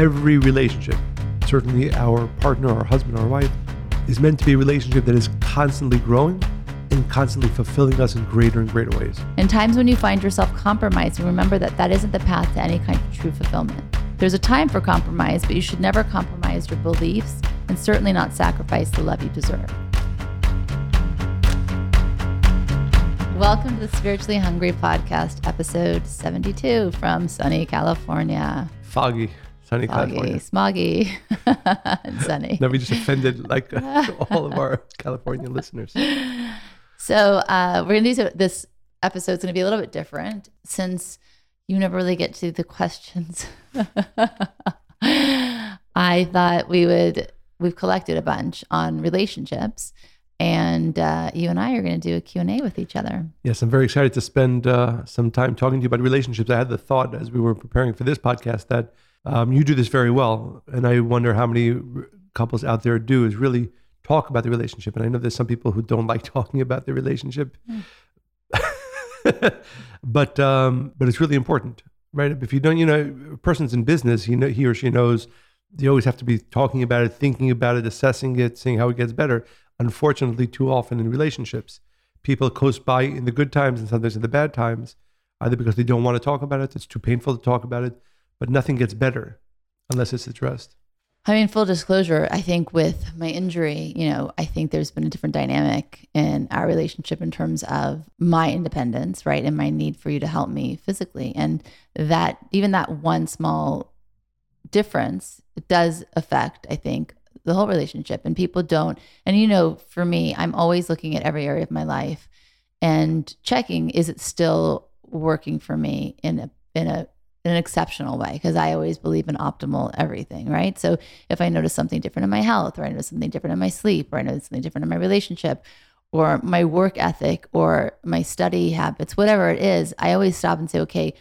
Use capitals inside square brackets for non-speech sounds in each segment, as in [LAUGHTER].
every relationship, certainly our partner, our husband, our wife, is meant to be a relationship that is constantly growing and constantly fulfilling us in greater and greater ways. In times when you find yourself compromising, remember that that isn't the path to any kind of true fulfillment. There's a time for compromise, but you should never compromise your beliefs and certainly not sacrifice the love you deserve. Welcome to the Spiritually Hungry Podcast, episode 72 from sunny California. Foggy, sunny Foggy, California. smoggy, [LAUGHS] and sunny. Now we just offended like [LAUGHS] all of our California listeners. So uh, we're gonna do this episode's gonna be a little bit different since you never really get to the questions. [LAUGHS] I thought we would. We've collected a bunch on relationships, and uh, you and I are going to do a Q and A with each other. Yes, I'm very excited to spend uh, some time talking to you about relationships. I had the thought as we were preparing for this podcast that um, you do this very well, and I wonder how many r- couples out there do is really talk about the relationship. And I know there's some people who don't [LAUGHS] like talking about their relationship, [LAUGHS] but um, but it's really important, right? If you don't, you know, a person's in business, you know, he or she knows you always have to be talking about it, thinking about it, assessing it, seeing how it gets better. Unfortunately, too often in relationships, people coast by in the good times and sometimes in the bad times, either because they don't want to talk about it, it's too painful to talk about it, but nothing gets better unless it's addressed. I mean, full disclosure, I think with my injury, you know, I think there's been a different dynamic in our relationship in terms of my independence, right? And my need for you to help me physically. And that, even that one small difference does affect, I think, the whole relationship. And people don't, and you know, for me, I'm always looking at every area of my life and checking is it still working for me in a, in a, in an exceptional way because I always believe in optimal everything, right? So if I notice something different in my health, or I notice something different in my sleep, or I notice something different in my relationship, or my work ethic, or my study habits, whatever it is, I always stop and say, okay,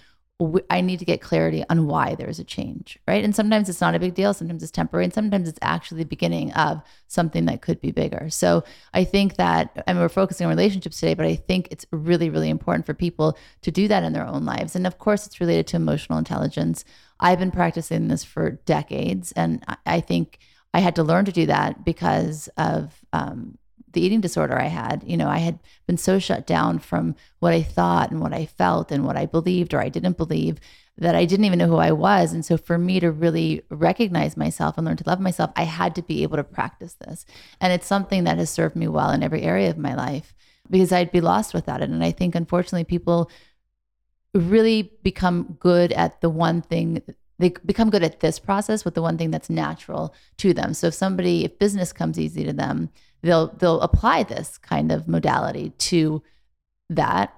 I need to get clarity on why there's a change, right? And sometimes it's not a big deal, sometimes it's temporary, and sometimes it's actually the beginning of something that could be bigger. So I think that, and we're focusing on relationships today, but I think it's really, really important for people to do that in their own lives. And of course, it's related to emotional intelligence. I've been practicing this for decades, and I- I think I had to learn to do that because of um, the eating disorder I had. You know, I had been so shut down from what I thought and what I felt and what I believed or I didn't believe that I didn't even know who I was. And so for me to really recognize myself and learn to love myself, I had to be able to practice this. And it's something that has served me well in every area of my life because I'd be lost without it. And I think unfortunately people really become good at the one thing they become good at this process with the one thing that's natural to them. So if somebody if business comes easy to them, they'll they'll apply this kind of modality to that.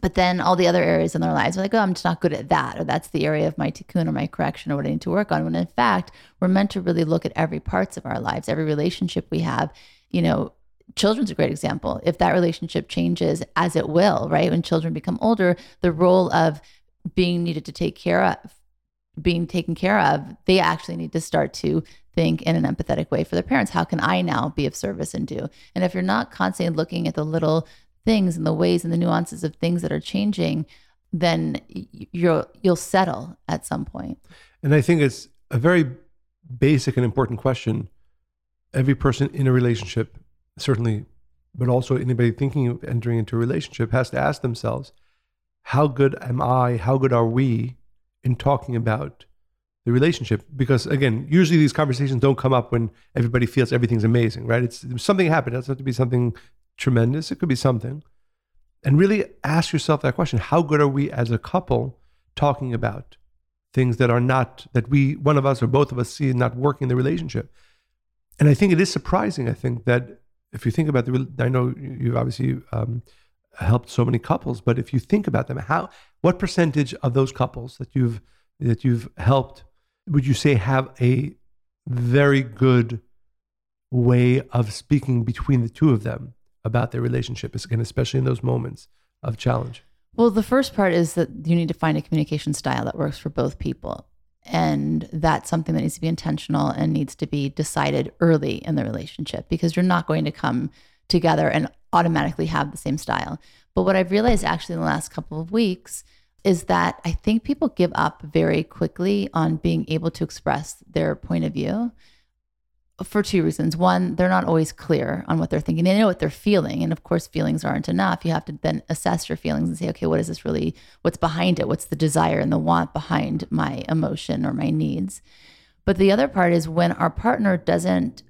But then all the other areas in their lives are like, oh, I'm just not good at that, or that's the area of my tikkun or my correction or what I need to work on. When in fact, we're meant to really look at every parts of our lives, every relationship we have. You know, children's a great example. If that relationship changes, as it will, right? When children become older, the role of being needed to take care of being taken care of, they actually need to start to think in an empathetic way for their parents. How can I now be of service and do? And if you're not constantly looking at the little things and the ways and the nuances of things that are changing, then you'll you'll settle at some point. And I think it's a very basic and important question. Every person in a relationship, certainly, but also anybody thinking of entering into a relationship, has to ask themselves, how good am I? How good are we in talking about the relationship? Because again, usually these conversations don't come up when everybody feels everything's amazing, right? It's something happened. It doesn't have to be something tremendous. It could be something. And really ask yourself that question. How good are we as a couple talking about things that are not, that we, one of us or both of us see not working in the relationship? And I think it is surprising, I think, that if you think about the, I know you've obviously um, helped so many couples, but if you think about them, how, what percentage of those couples that you've, that you've helped would you say have a very good way of speaking between the two of them about their relationship, and especially in those moments of challenge? Well, the first part is that you need to find a communication style that works for both people. And that's something that needs to be intentional and needs to be decided early in the relationship because you're not going to come together and automatically have the same style. But what I've realized actually in the last couple of weeks, is that I think people give up very quickly on being able to express their point of view for two reasons. One, they're not always clear on what they're thinking. They know what they're feeling. And of course, feelings aren't enough. You have to then assess your feelings and say, okay, what is this really? What's behind it? What's the desire and the want behind my emotion or my needs? But the other part is when our partner doesn't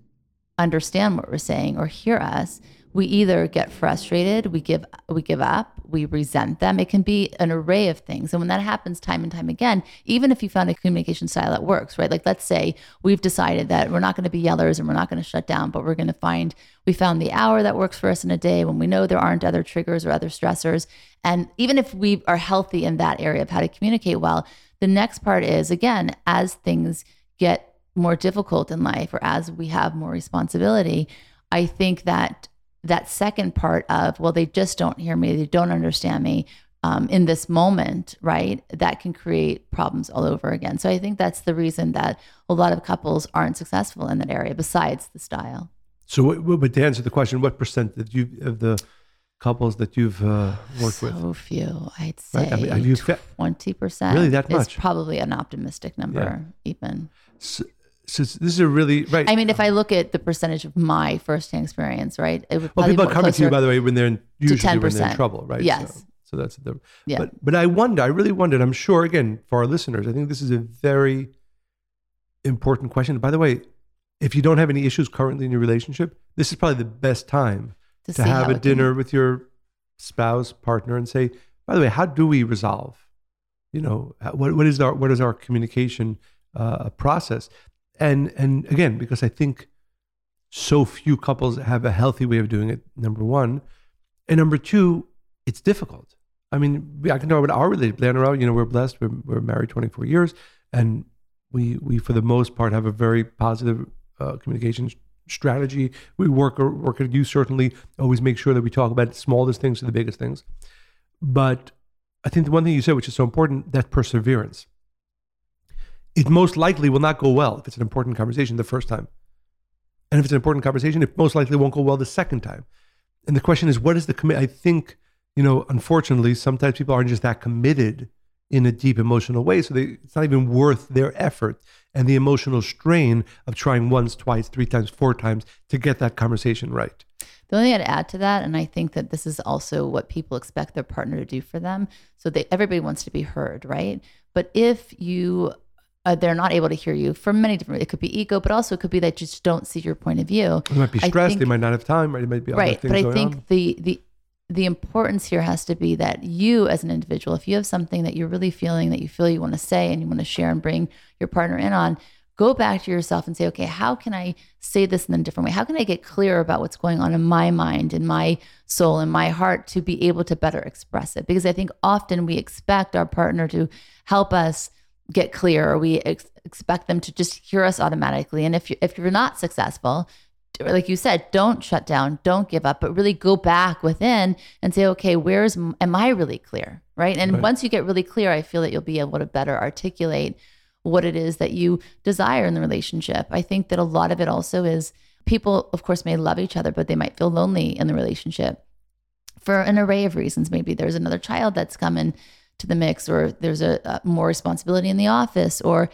understand what we're saying or hear us, we either get frustrated, we give we give up, we resent them. It can be an array of things. And when that happens time and time again, even if you found a communication style that works, right? Like let's say we've decided that we're not going to be yellers and we're not going to shut down, but we're going to find we found the hour that works for us in a day when we know there aren't other triggers or other stressors. And even if we are healthy in that area of how to communicate well, the next part is again, as things get more difficult in life or as we have more responsibility, I think that that second part of well they just don't hear me they don't understand me um, in this moment right that can create problems all over again. So i think that's the reason that a lot of couples aren't successful in that area besides the style. So but to answer the question what percent did you of the couples that you've uh, worked so with? so few i'd say right? I mean, have you 20% really that much? is probably an optimistic number yeah. even. So, so this is a really right. I mean, if I look at the percentage of my firsthand experience, right? It would well, people are coming to you, by the way, when they're in, usually when they're in trouble, right? Yes. So, so that's the. Yeah. But but I wonder, I really wondered. I'm sure again for our listeners, I think this is a very important question. By the way, if you don't have any issues currently in your relationship, this is probably the best time to, to have a dinner with your spouse, partner, and say, by the way, how do we resolve? You know, what what is our what is our communication uh, process? And and again because i think so few couples have a healthy way of doing it number one. And number two it's difficult. I mean i can talk about our relationship you know we're blessed we're, we're married 24 years and we we for the most part have a very positive uh, communication strategy. We work or work at you certainly always make sure that we talk about the smallest things to the biggest things. But i think the one thing you said which is so important that perseverance it most likely will not go well if it's an important conversation the first time. And if it's an important conversation, it most likely won't go well the second time. And the question is, what is the commit? I think, you know, unfortunately, sometimes people aren't just that committed in a deep emotional way. So they, it's not even worth their effort and the emotional strain of trying once, twice, three times, four times to get that conversation right. The only thing I'd add to that, and I think that this is also what people expect their partner to do for them. So they, everybody wants to be heard, right? But if you uh, they're not able to hear you for many different. It could be ego, but also it could be that you just don't see your point of view. They might be stressed. Think, they might not have time. Right? It might be right. But I think on. the the the importance here has to be that you, as an individual, if you have something that you're really feeling that you feel you want to say and you want to share and bring your partner in on, go back to yourself and say, okay, how can I say this in a different way? How can I get clear about what's going on in my mind, in my soul, in my heart to be able to better express it? Because I think often we expect our partner to help us get clear or we ex- expect them to just hear us automatically. And if you if you're not successful like you said don't shut down don't give up but really go back within and say okay where's am i really clear right? And right. once you get really clear i feel that you'll be able to better articulate what it is that you desire in the relationship. I think that a lot of it also is people of course may love each other but they might feel lonely in the relationship for an array of reasons. Maybe there's another child that's coming to the mix or there's a, a more responsibility in the office or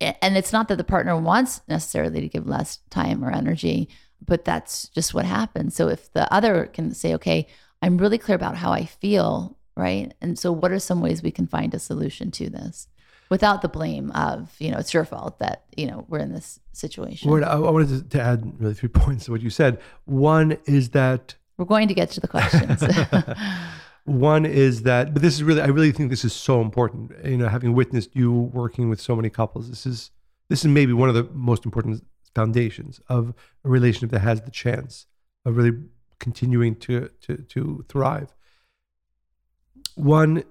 and it's not that the partner wants necessarily to give less time or energy but that's just what happens. So if the other can say okay i'm really clear about how i feel right? And so what are some ways we can find a solution to this without the blame of you know it's your fault that you know we're in this situation? Well, i wanted to add really three [LAUGHS] points to what you said. One is that we're going to get to the questions [LAUGHS] [LAUGHS] One is that, but this is really, I really think this is so important. You know, having witnessed you working with so many couples, this is this is maybe one of the most important foundations of a relationship that has the chance of really continuing to to to thrive. One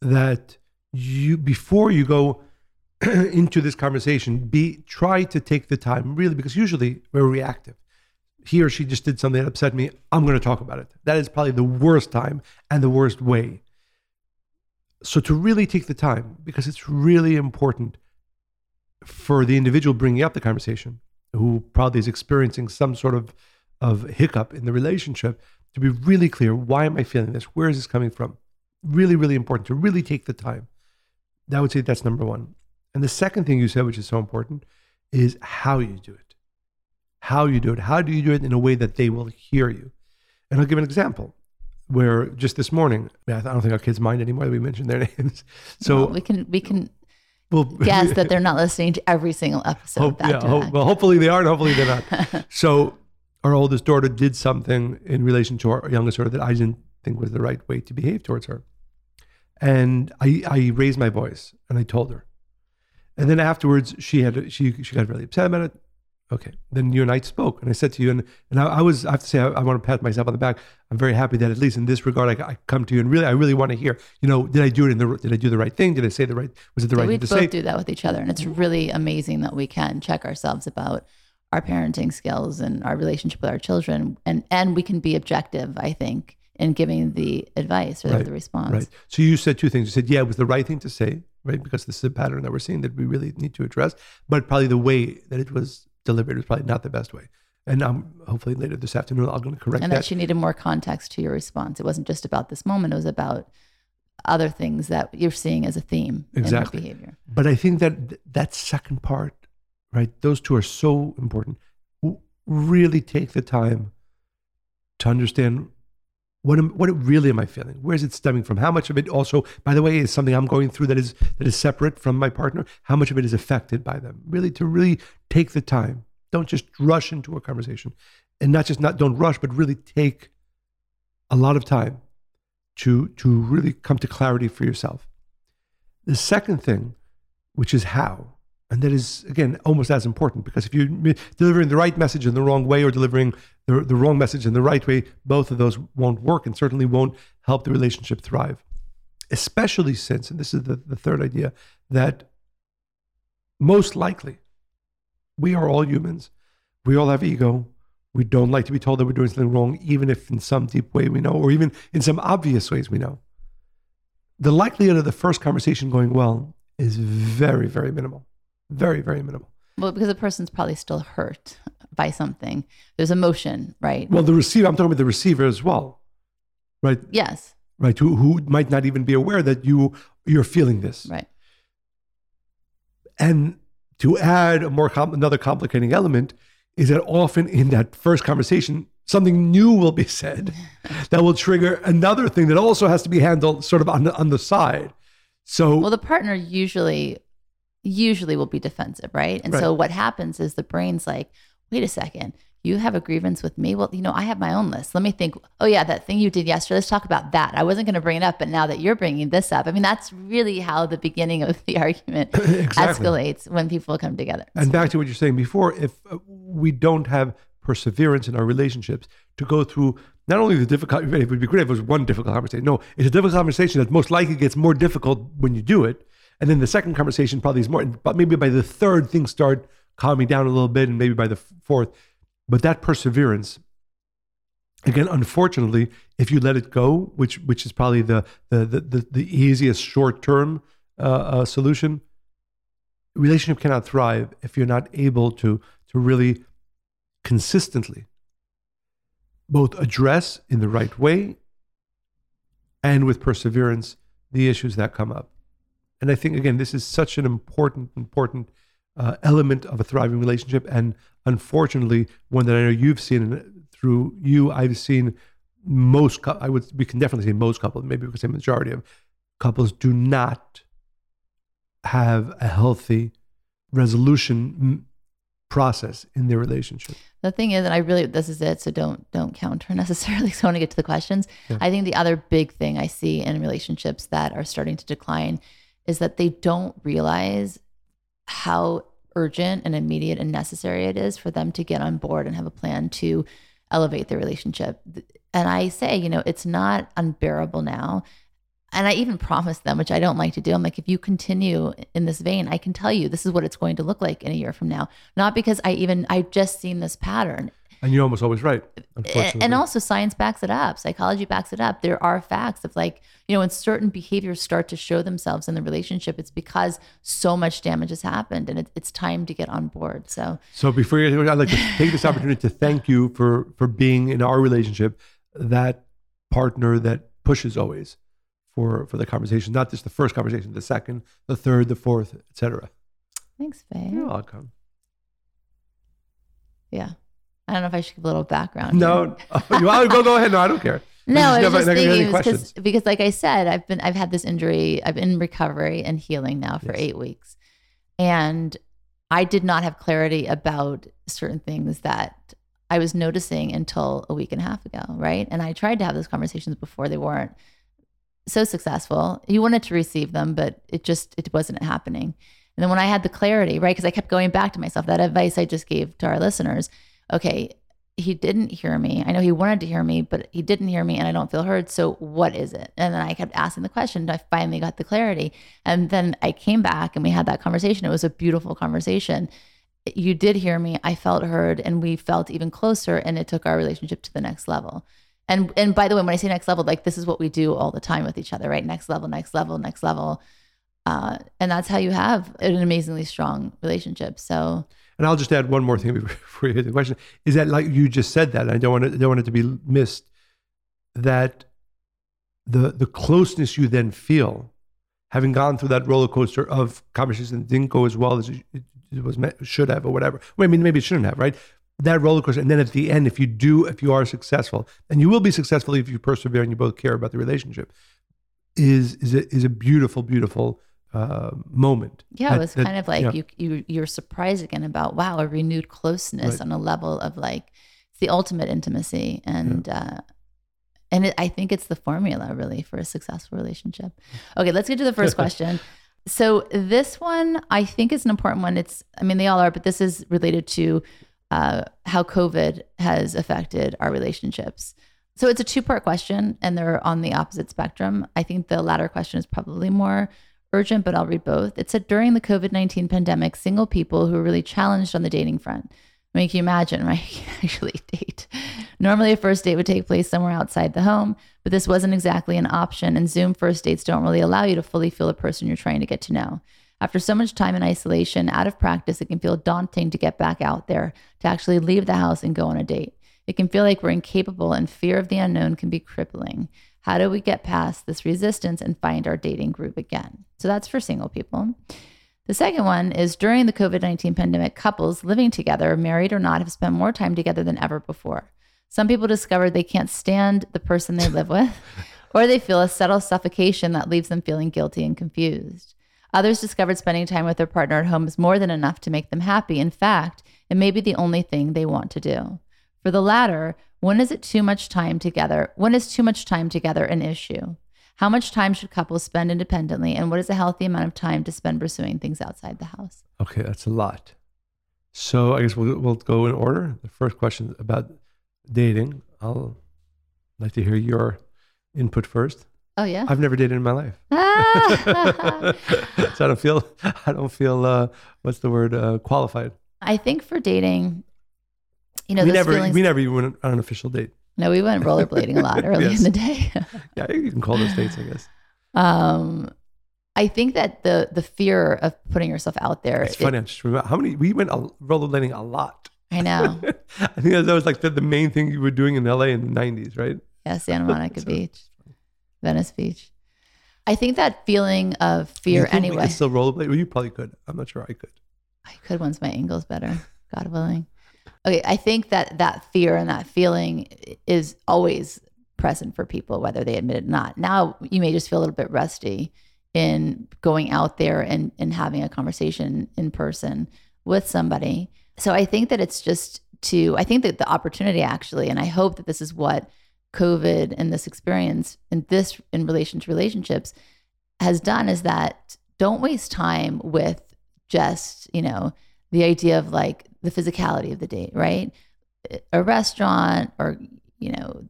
that you before you go [CLEARS THROAT] into this conversation, be try to take the time really because usually we're reactive he or she just did something that upset me, I'm going to talk about it. That is probably the worst time and the worst way. So to really take the time, because it's really important for the individual bringing up the conversation, who probably is experiencing some sort of, of hiccup in the relationship, to be really clear why am I feeling this? Where is this coming from? Really, really important to really take the time. That would say that's number one. And the second thing you said, which is so important, is how you do it. How you do it. How do you do it in a way that they will hear you? And I'll give an example where just this morning, I don't think our kids mind anymore that we mentioned their [LAUGHS] names. So Well, we can we can we'll [LAUGHS] guess that they're not listening to every single episode. Hope, back yeah, hope- well, hopefully they are, and hopefully they're not. [LAUGHS] so, our oldest daughter did something in relation to our youngest daughter that I didn't think was the right way to behave towards her, and I, I raised my voice and I told her, and then afterwards she had she she got really upset about it. Okay, then you and I spoke, and I said to you, and and I, I was I have to say I, I want to pat myself on the back. I'm very happy that at least in this regard I, I come to you, and really I really want to hear. You know, did I do it in the did I do the right thing? Did I say the right? Was it the right we thing to say? We both do that with each other, and it's really amazing that we can check ourselves about our parenting skills and our relationship with our children, and and we can be objective. I think in giving the advice or Right, the response. Right. So you said two things. You said, yeah, it was the right thing to say, right? Because this is a pattern that we're seeing that we really need to address. But probably the way that it was delivered was probably not the best way. And um, hopefully later this afternoon, I'm going to correct and that. that she needed more context to your response. It wasn't just about this moment; it was about other things that you're seeing as a theme Exactly. in her behavior. But I think that th- that second part, right? Those two are so important. W- Really take the time to understand what am, what really am I feeling? Where is it stemming from? How much of it also, by the way, is something I'm going through that is that is separate from my partner? How much of it is affected by them? Really, to really take the time. Don't just rush into a conversation, and not just not don't rush, but really take a lot of time to to really come to clarity for yourself. The second thing, which is how, and that is again almost as important because if you're delivering the right message in the wrong way or delivering the, the wrong message in the right way, both of those won't work and certainly won't help the relationship thrive. Especially since, and this is the, the third idea, that most likely we are all humans. We all have ego. We don't like to be told that we're doing something wrong, even if in some deep way we know, or even in some obvious ways we know. The likelihood of the first conversation going well is very, very minimal. Very, very minimal. Well, because the person's probably still hurt by something. There's emotion, right? Well, the receiver, I'm talking about the receiver as well, right? yes, Right. Who, who might not even be aware that you, you're feeling this. right. And to add a more com- another complicating element is that often in that first conversation, something new will be [LAUGHS] said [LAUGHS] that will trigger another thing that also has to be handled sort of on the, on the side. So Well, the partner usually usually will be defensive, right? And so what happens is the brain's like, "Wait a second. You have a grievance with me? Well, you know, I have my own list. Let me think. Oh yeah, that thing you did yesterday. Let's talk about that. I wasn't going to bring it up, but now that you're bringing this up, I mean, that's really how the beginning of the [LAUGHS] argument [CLEARS THROAT] Exactly. escalates when people come together. And back to what you're saying before, if uh, we don't have perseverance in our relationships to go through not only the difficult, it would be great if it was one difficult conversation. No, it's a difficult conversation that most likely gets more difficult when you do it. And then the second conversation probably is more, but maybe by the third, things start calming down a little bit, and maybe by the fourth. But that perseverance, again, unfortunately, if you let it go, which which is probably the the the, the, easiest short term uh, uh, solution, relationship cannot thrive if you're not able to to really consistently both address in the right way and with perseverance the issues that come up. And I think again, this is such an important important uh, element of a thriving relationship, and unfortunately, one that I know you've seen and through you. I've seen most. I would we can definitely say most couples, maybe we could say majority of couples do not have a healthy resolution mm, process in their relationship. The thing is, and I really this is it, so don't don't counter [LAUGHS] necessarily. So I want to get to the questions. Yeah. I think the other big thing I see in relationships that are starting to decline is that they don't realize how urgent and immediate and necessary it is for them to get on board and have a plan to elevate their relationship. And I say, you know, it's not unbearable now. And I even promise them, which I don't like to do. I'm like, if you continue in this vein, I can tell you this is what it's going to look like in a year from now. Not because I even I've just seen this pattern. And you're almost always right, And also science backs it up. Psychology backs it up. There are facts of like, you know, when certain behaviors start to show themselves in the relationship, it's because so much damage has happened and it, it's time to get on board. So So before you, I'd like to take this opportunity to thank you for for being in our relationship that partner that pushes always for for the conversation, not just the first conversation, the second, the third, the fourth, etc. Thanks, Faye. You're welcome. Yeah. I don't know if I should give a little background. No, [LAUGHS] oh, you want to go? Go ahead. No, I don't care. [LAUGHS] No, I was just never hear any thinking because because like I said, I've been I've had this injury. I've been in recovery and healing now for Yes. eight weeks, and I did not have clarity about certain things that I was noticing until a week and a half ago, right? And I tried to have those conversations before they weren't so successful. You wanted to receive them, but it just it wasn't happening. And then when I had the clarity, right? Because I kept going back to myself, that advice I just gave to our listeners. Okay, he didn't hear me. I know he wanted to hear me, but he didn't hear me and I don't feel heard. So what is it? And then I kept asking the question. and I finally got the clarity. And then I came back and we had that conversation. It was a beautiful conversation. You did hear me. I felt heard and we felt even closer and it took our relationship to the next level. And and by the way, when I say next level, like this is what we do all the time with each other, right? Next level, next level, next level. Uh, and that's how you have an amazingly strong relationship. So And I'll just add one more thing [LAUGHS] before you hit the question. Is that like you just said that? I don't want it, don't want it to be missed. That the the closeness you then feel, having gone through that roller coaster of conversations that didn't go as well as it, was should have or whatever. Well, I mean, maybe it shouldn't have, right? That roller coaster, and then at the end, if you do, if you are successful, and you will be successful if you persevere and you both care about the relationship, is is a, is a beautiful, beautiful uh, moment. Yeah, it was that- kind of like yeah. you you you're surprised again about wow a renewed closeness Right. on a level of like it's the ultimate intimacy and uh, and it, I think it's the formula really for a successful relationship. [LAUGHS] Okay, let's get to the first question. So this one I think is an important one. It's I mean they all are, but this is related to uh, how COVID has affected our relationships. So it's a two part question, and they're on the opposite spectrum. I think the latter question is probably more urgent, but I'll read both. It said during the COVID 19 pandemic, single people who were really challenged on the dating front. I mean, can you imagine, right? [LAUGHS] Actually date. Normally, a first date would take place somewhere outside the home, but this wasn't exactly an option, and Zoom first dates don't really allow you to fully feel the person you're trying to get to know. After so much time in isolation, out of practice, it can feel daunting to get back out there, to actually leave the house and go on a date. It can feel like we're incapable, and fear of the unknown can be crippling. How do we get past this resistance and find our dating group again? So that's for single people. The second one is during the COVID 19 pandemic, couples living together, married or not, have spent more time together than ever before. Some people discovered they can't stand the person they live with, [LAUGHS] or they feel a subtle suffocation that leaves them feeling guilty and confused. Others discovered spending time with their partner at home is more than enough to make them happy. In fact, it may be the only thing they want to do. For the latter, when is it too much time together? When is too much time together an issue? How much time should couples spend independently, and what is a healthy amount of time to spend pursuing things outside the house? Okay, that's a lot. So I guess we'll, we'll go in order. The first question about dating. I'll like to hear your input first. Oh yeah. I've never dated in my life, Ah. [LAUGHS] so I don't feel I don't feel uh, what's the word uh, qualified. I think for dating, you know, we never feelings. we never even went on an official date. no, we went rollerblading a lot [LAUGHS] early Yes. in the day. [LAUGHS] Yeah, you can call those dates, I guess. um, I think that the the fear of putting yourself out there. It's it- funny. I just remember how many we went rollerblading a lot. I know. [LAUGHS] I think that was like the, the main thing you were doing in LA in the '90s, right? Yeah, Santa Monica So- Beach, Venice Beach. I think that feeling of fear we anyway. could still rollerblade? Well, you probably could. I'm not sure I could. I could once my ankle's better, God willing. Okay, I think that that fear and that feeling is always present for people, whether they admit it or not. Now you may just feel a little bit rusty in going out there and, and having a conversation in person with somebody. So I think that it's just to, I think that the opportunity actually, and I hope that this is what COVID and this experience and this in relation to relationships has done is that don't waste time with just, you know, the idea of like the physicality of the date, right? A restaurant or, you know,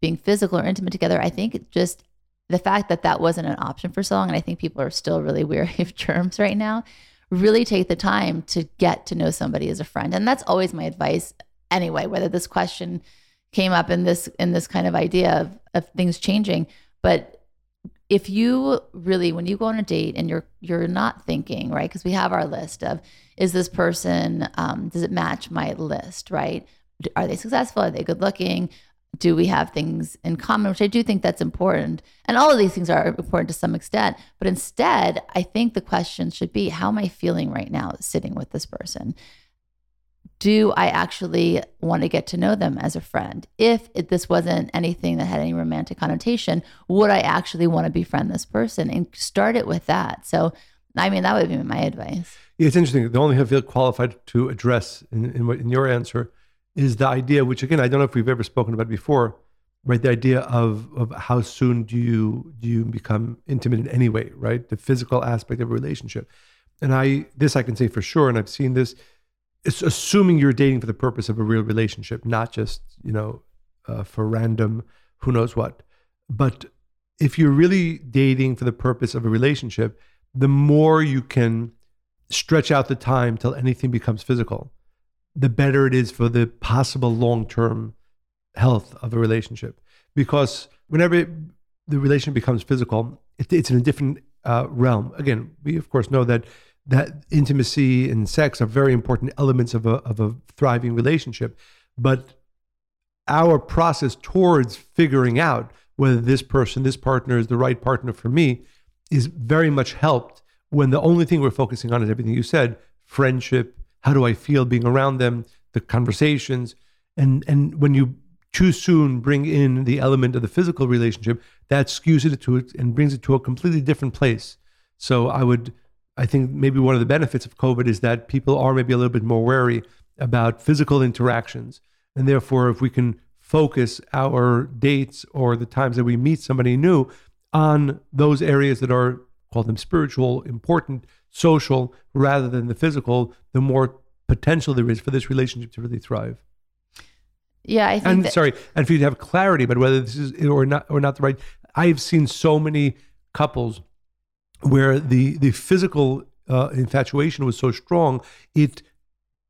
being physical or intimate together. I think just the fact that that wasn't an option for so long, and I think people are still really [LAUGHS] wary of germs right now, really take the time to get to know somebody as a friend. And that's always my advice anyway, whether this question came up in this in this kind of idea of, of things changing. But if you really when you go on a date and you're you're not thinking right because we have our list of is this person um, does it match my list right are they successful are they good looking Do we have things in common, which I do think that's important. And all of these things are important to some extent. But instead, I think the question should be how am I feeling right now sitting with this person? Do I actually want to get to know them as a friend? If it, this wasn't anything that had any romantic connotation, would I actually want to befriend this person? And start it with that. So, I mean, that would be my advice. Yeah, it's interesting. The only thing I feel qualified to address in, in, in your answer is the idea, which again, I don't know if we've ever spoken about before, right? The idea of, of how soon do you do you become intimate in any way, right? The physical aspect of a relationship. And I, this I can say for sure, and I've seen this it's assuming you're dating for the purpose of a real relationship, not just you know uh, for random who knows what. But if you're really dating for the purpose of a relationship, the more you can stretch out the time till anything becomes physical, the better it is for the possible long-term health of a relationship. Because whenever it, the relationship becomes physical, it, it's in a different uh, realm. Again, we of course know that that intimacy and sex are very important elements of a, of a thriving relationship. But our process towards figuring out whether this person, this partner is the right partner for me is very much helped when the only thing we're focusing on is everything you said friendship, how do I feel being around them, the conversations. And, and when you too soon bring in the element of the physical relationship, that skews it to it and brings it to a completely different place. So I would I think maybe one of the benefits of COVID is that people are maybe a little bit more wary about physical interactions. And therefore, if we can focus our dates or the times that we meet somebody new on those areas that are, call them spiritual, important, social, rather than the physical, the more potential there is for this relationship to really thrive. Yeah, I think. And that- sorry, and for you to have clarity about whether this is or not or not the right. I've seen so many couples where the the physical uh, infatuation was so strong, it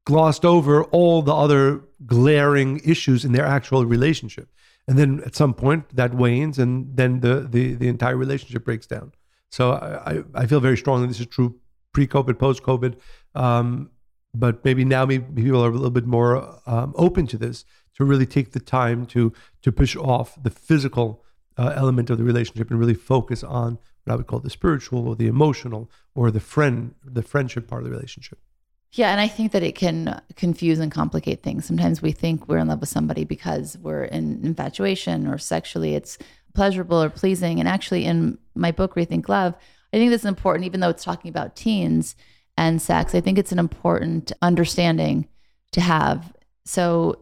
glossed over all the other glaring issues in their actual relationship. And then at some point that wanes, and then the the, the entire relationship breaks down. So I, I feel very strongly this is true pre-COVID, post-COVID, um, but maybe now maybe people are a little bit more um, open to this to really take the time to to push off the physical uh, element of the relationship and really focus on what I would call the spiritual or the emotional or the friend, the friendship part of the relationship. Yeah, and I think that it can confuse and complicate things. Sometimes we think we're in love with somebody because we're in infatuation or sexually it's pleasurable or pleasing. And actually, in my book, Rethink Love, I think that's important, even though it's talking about teens and sex. I think it's an important understanding to have. So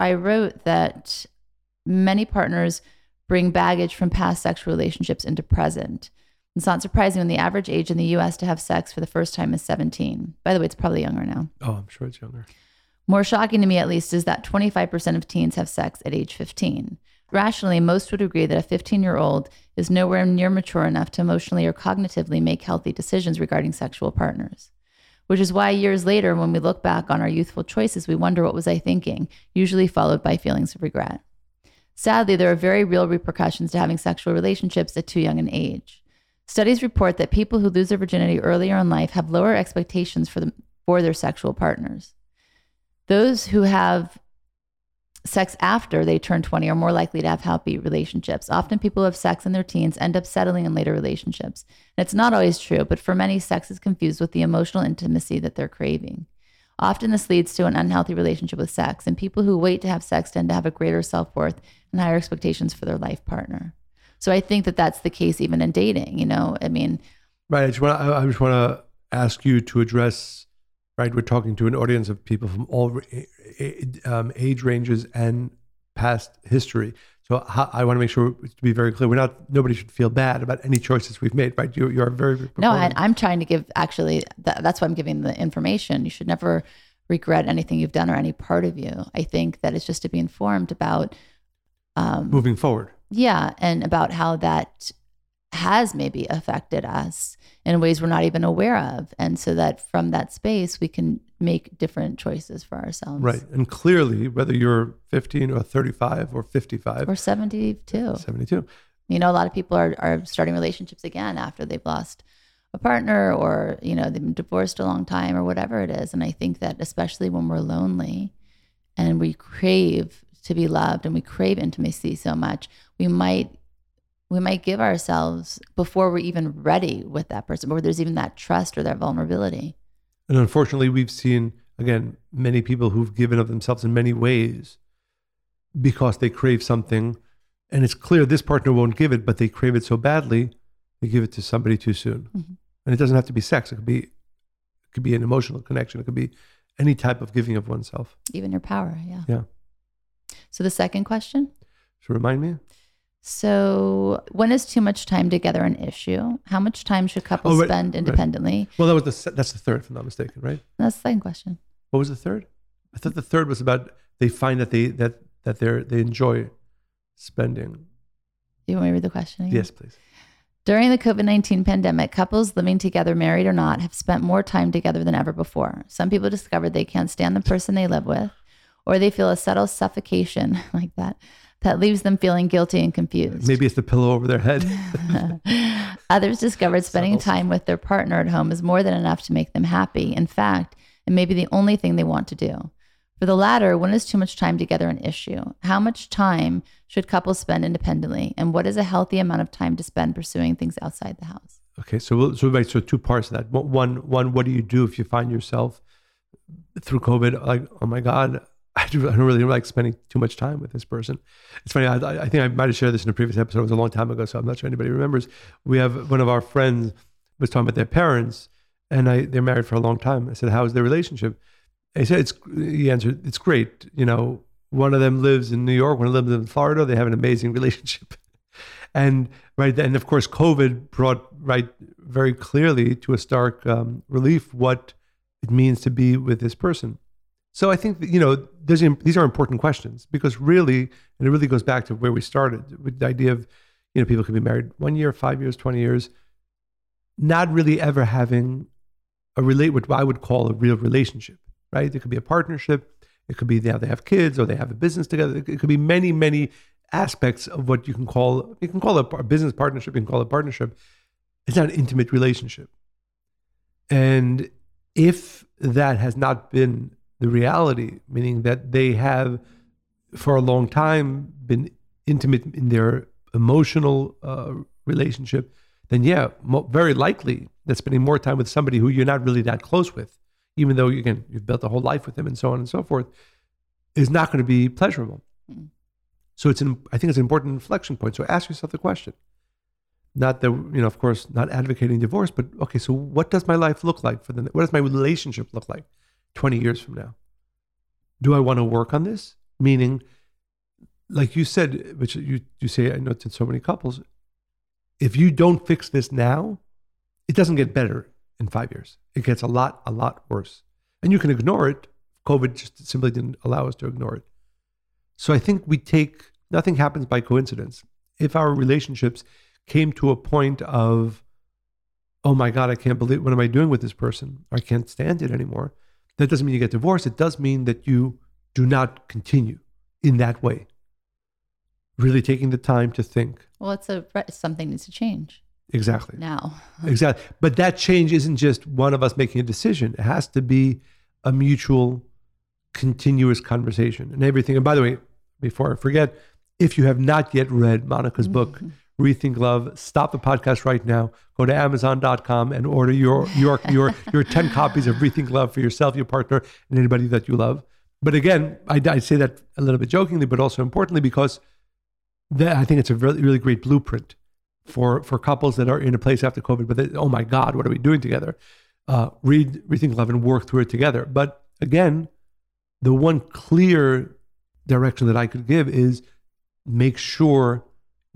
I wrote that many partners bring baggage from past sexual relationships into present. It's not surprising when the average age in the US to have sex for the first time is 17. By the way, it's probably younger now. Oh, I'm sure it's younger. More shocking to me, at least, is that 25% of teens have sex at age 15. Rationally, most would agree that a 15 year old is nowhere near mature enough to emotionally or cognitively make healthy decisions regarding sexual partners. Which is why years later, when we look back on our youthful choices, we wonder what was I thinking, usually followed by feelings of regret. Sadly, there are very real repercussions to having sexual relationships at too young an age. Studies report that people who lose their virginity earlier in life have lower expectations for, them, for their sexual partners. Those who have sex after they turn 20 are more likely to have happy relationships. Often, people who have sex in their teens end up settling in later relationships. And it's not always true, but for many, sex is confused with the emotional intimacy that they're craving. Often, this leads to an unhealthy relationship with sex, and people who wait to have sex tend to have a greater self worth and higher expectations for their life partner. So I think that that's the case even in dating. You know, I mean, right. I just want I just want to ask you to address. Right, we're talking to an audience of people from all eh, eh, eh, um, age ranges and past history. So I want to make sure to be very clear. We're not. Nobody should feel bad about any choices we've made. Right? You, you are very. No, I, I'm trying to give. Actually, that, that's why I'm giving the information. You should never regret anything you've done or any part of you. I think that it's just to be informed about um, moving forward. Yeah, and about how that has maybe affected us in ways we're not even aware of, and so that from that space we can make different choices for ourselves. Right, and clearly, whether you're 15 or 35 or 55 or 72, 72. You know, a lot of people are are starting relationships again after they've lost a partner or you know they've been divorced a long time or whatever it is and i think that especially when we're lonely and we crave to be loved and we crave intimacy so much, we might we might give ourselves before we're even ready with that person, before there's even that trust or that vulnerability. And unfortunately, we've seen again many people who've given of themselves in many ways because they crave something, and it's clear this partner won't give it, but they crave it so badly, they give it to somebody too soon. Mhm. And it doesn't have to be sex; it could be it could be an emotional connection. It could be any type of giving of oneself. Even your power, yeah. Yeah. So the second question. So remind me. So when is too much time together an issue? How much time should oh, couples Oh, right, spend right. independently? Well, that was the that's the third, if I'm not mistaken, right? That's the second question. What was the third? I thought the third was about they find that they that that they're they enjoy spending. Do you want me to read the question again? Yes, please. During the COVID 19 pandemic, couples living together, married or not, have spent more time together than ever before. Some people discovered they can't stand the person they live with, or they feel a subtle suffocation [LAUGHS] like that that leaves them feeling guilty and confused. Maybe it's the pillow over their head. [LAUGHS] Others discovered spending time with their partner at home is more than enough to make them happy. In fact, it may be the only thing they want to do. For the latter, when is too much time together an issue? How much time should couples spend independently? And what is a healthy amount of time to spend pursuing things outside the house? Okay, so we'll, so right, so two parts of that. One, one, what do you do if you find yourself through COVID like, oh my God, I, do, I don't really like spending too much time with this person. It's funny. I, I think I might have shared this in a previous episode. It was a long time ago, so I'm not sure anybody remembers. We have one of our friends was talking about their parents, and I they're married for a long time. I said, "How's their relationship?" He said, "It's." He answered, "It's great." You know, one of them lives in New York, one of them lives in Florida. They have an amazing [LAUGHS] relationship. And right, and of course, COVID brought right very clearly to a stark um, relief what it means to be with this person. So I think that, you know these are important questions because really, and it really goes back to where we started with the idea of you know people could be married one year, five years, twenty years, not really ever having a relate what I would call a real relationship. Right? It could be a partnership. It could be now they have kids or they have a business together. It could be many, many aspects of what you can call you can call a business partnership. You can call a partnership. It's not an intimate relationship. And if that has not been the reality, meaning that they have for a long time been intimate in their emotional uh, relationship, then yeah, mo- very likely that spending more time with somebody who you're not really that close with, even though again you've built a whole life with them and so on and so forth, is not going to be pleasurable. Mm. So it's an, I think it's an important inflection point. So ask yourself the question. Not that you know, of course, not advocating divorce, but okay. So what does my life look like for the? What does my relationship look like twenty years from now? Do I want to work on this? Meaning, like you said, which you you say, I know it's in so many couples, if you don't fix this now, it doesn't get better in five years. It gets a lot, a lot worse. And you can ignore it. COVID just simply didn't allow us to ignore it. So I think we take nothing happens by coincidence. If our relationships came to a point of, oh my God, I can't believe what am I doing with this person? I can't stand it anymore. That doesn't mean you get divorced. It does mean that you do not continue in that way. Really taking the time to think. Well, it's a something needs to change Exactly. now. [LAUGHS] Exactly. But that change isn't just one of us making a decision. It has to be a mutual, continuous conversation and everything. And by the way, before I forget, if you have not yet read Monica's book, mm-hmm. Rethink Love, stop the podcast right now. Go to Amazon.com and order your your your your 10 copies of Rethink Love for yourself, your partner, and anybody that you love. But again, I, I say that a little bit jokingly, but also importantly because that, I think it's a really, really great blueprint for for couples that are in a place after COVID, but they, oh my God, what are we doing together? Uh, read Rethink Love and work through it together. But again, the one clear direction that I could give is make sure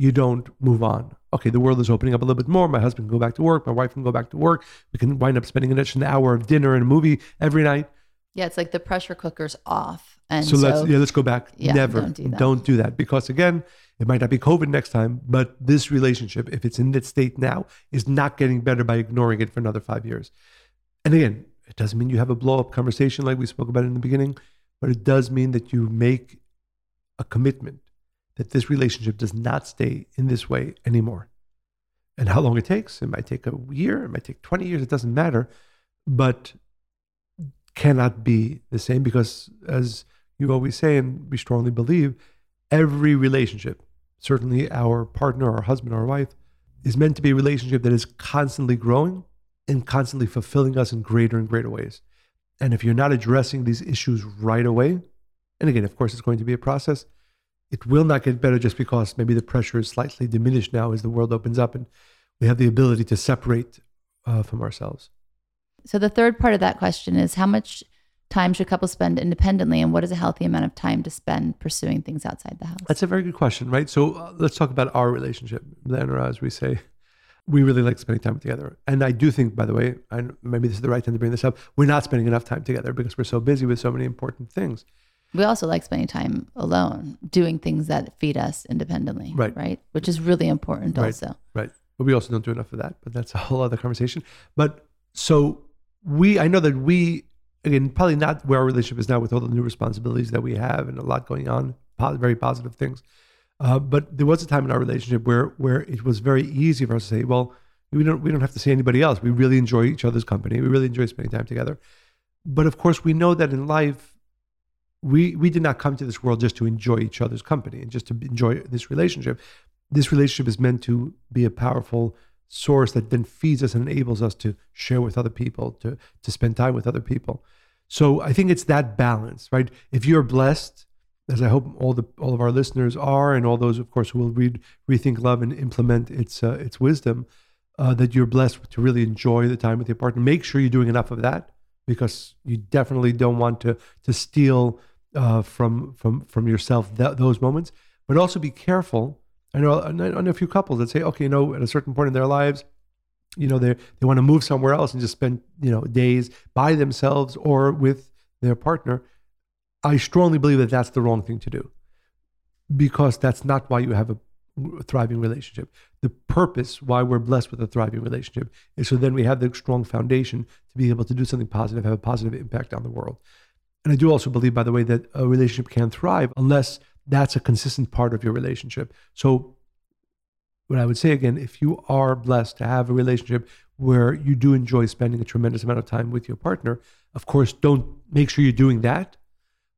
you don't move on. Okay, the world is opening up a little bit more. My husband can go back to work. My wife can go back to work. We can wind up spending an extra hour of dinner and a movie every night. Yeah, it's like the pressure cooker's off, and So, so, let's yeah, let's go back. Yeah, Never don't do that. don't do that because again, it might not be COVID next time, but this relationship, if it's in that state now, is not getting better by ignoring it for another five years. And again, it doesn't mean you have a blow up conversation like we spoke about in the beginning, but it does mean that you make a commitment that this relationship does not stay in this way anymore. And how long it takes, it might take a year, it might take 20 years, it doesn't matter, but cannot be the same because as you always say and we strongly believe every relationship, certainly our partner, our husband, our wife, is meant to be a relationship that is constantly growing and constantly fulfilling us in greater and greater ways. And if you're not addressing these issues right away, and again, of course, it's going to be a process, it will not get better just because maybe the pressure is slightly diminished now as the world opens up and we have the ability to separate uh, from ourselves. So the third part of that question is how much time should couples spend independently and what is a healthy amount of time to spend pursuing things outside the house? That's a very good question, right? So uh, let's talk about our relationship, then, or as we say. We really like spending time together. And I do think, by the way, and maybe this is the right time to bring this up, we're not spending enough time together because we're so busy with so many important things. We also like spending time alone, doing things that feed us independently, Right. Right, which is really important Right. also. Right. But we also don't do enough of that. But that's a whole other conversation. But so we, I know that we, again, probably not where our relationship is now with all the new responsibilities that we have and a lot going on, very positive things. Uh, but there was a time in our relationship where where it was very easy for us to say, well, we don't we don't have to see anybody else. We really enjoy each other's company. We really enjoy spending time together. But of course, we know that in life, we we did not come to this world just to enjoy each other's company and just to enjoy this relationship. This relationship is meant to be a powerful source that then feeds us and enables us to share with other people, to to spend time with other people. So I think it's that balance, right? If you're blessed, as I hope all the all of our listeners are, and all those, of course, who will read Rethink Love and implement its uh, its wisdom, uh, that you're blessed to really enjoy the time with your partner. Make sure you're doing enough of that because you definitely don't want to to steal uh, from from from yourself that, those moments. But also be careful. I know I know a few couples that say, okay, you know, at a certain point in their lives, you know, they they want to move somewhere else and just spend you know days by themselves or with their partner. I strongly believe that that's the wrong thing to do because that's not why you have a thriving relationship. The purpose why we're blessed with a thriving relationship is so then we have the strong foundation to be able to do something positive, have a positive impact on the world. And I do also believe, by the way, that a relationship can thrive unless that's a consistent part of your relationship. So, what I would say again, if you are blessed to have a relationship where you do enjoy spending a tremendous amount of time with your partner, of course, don't make sure you're doing that,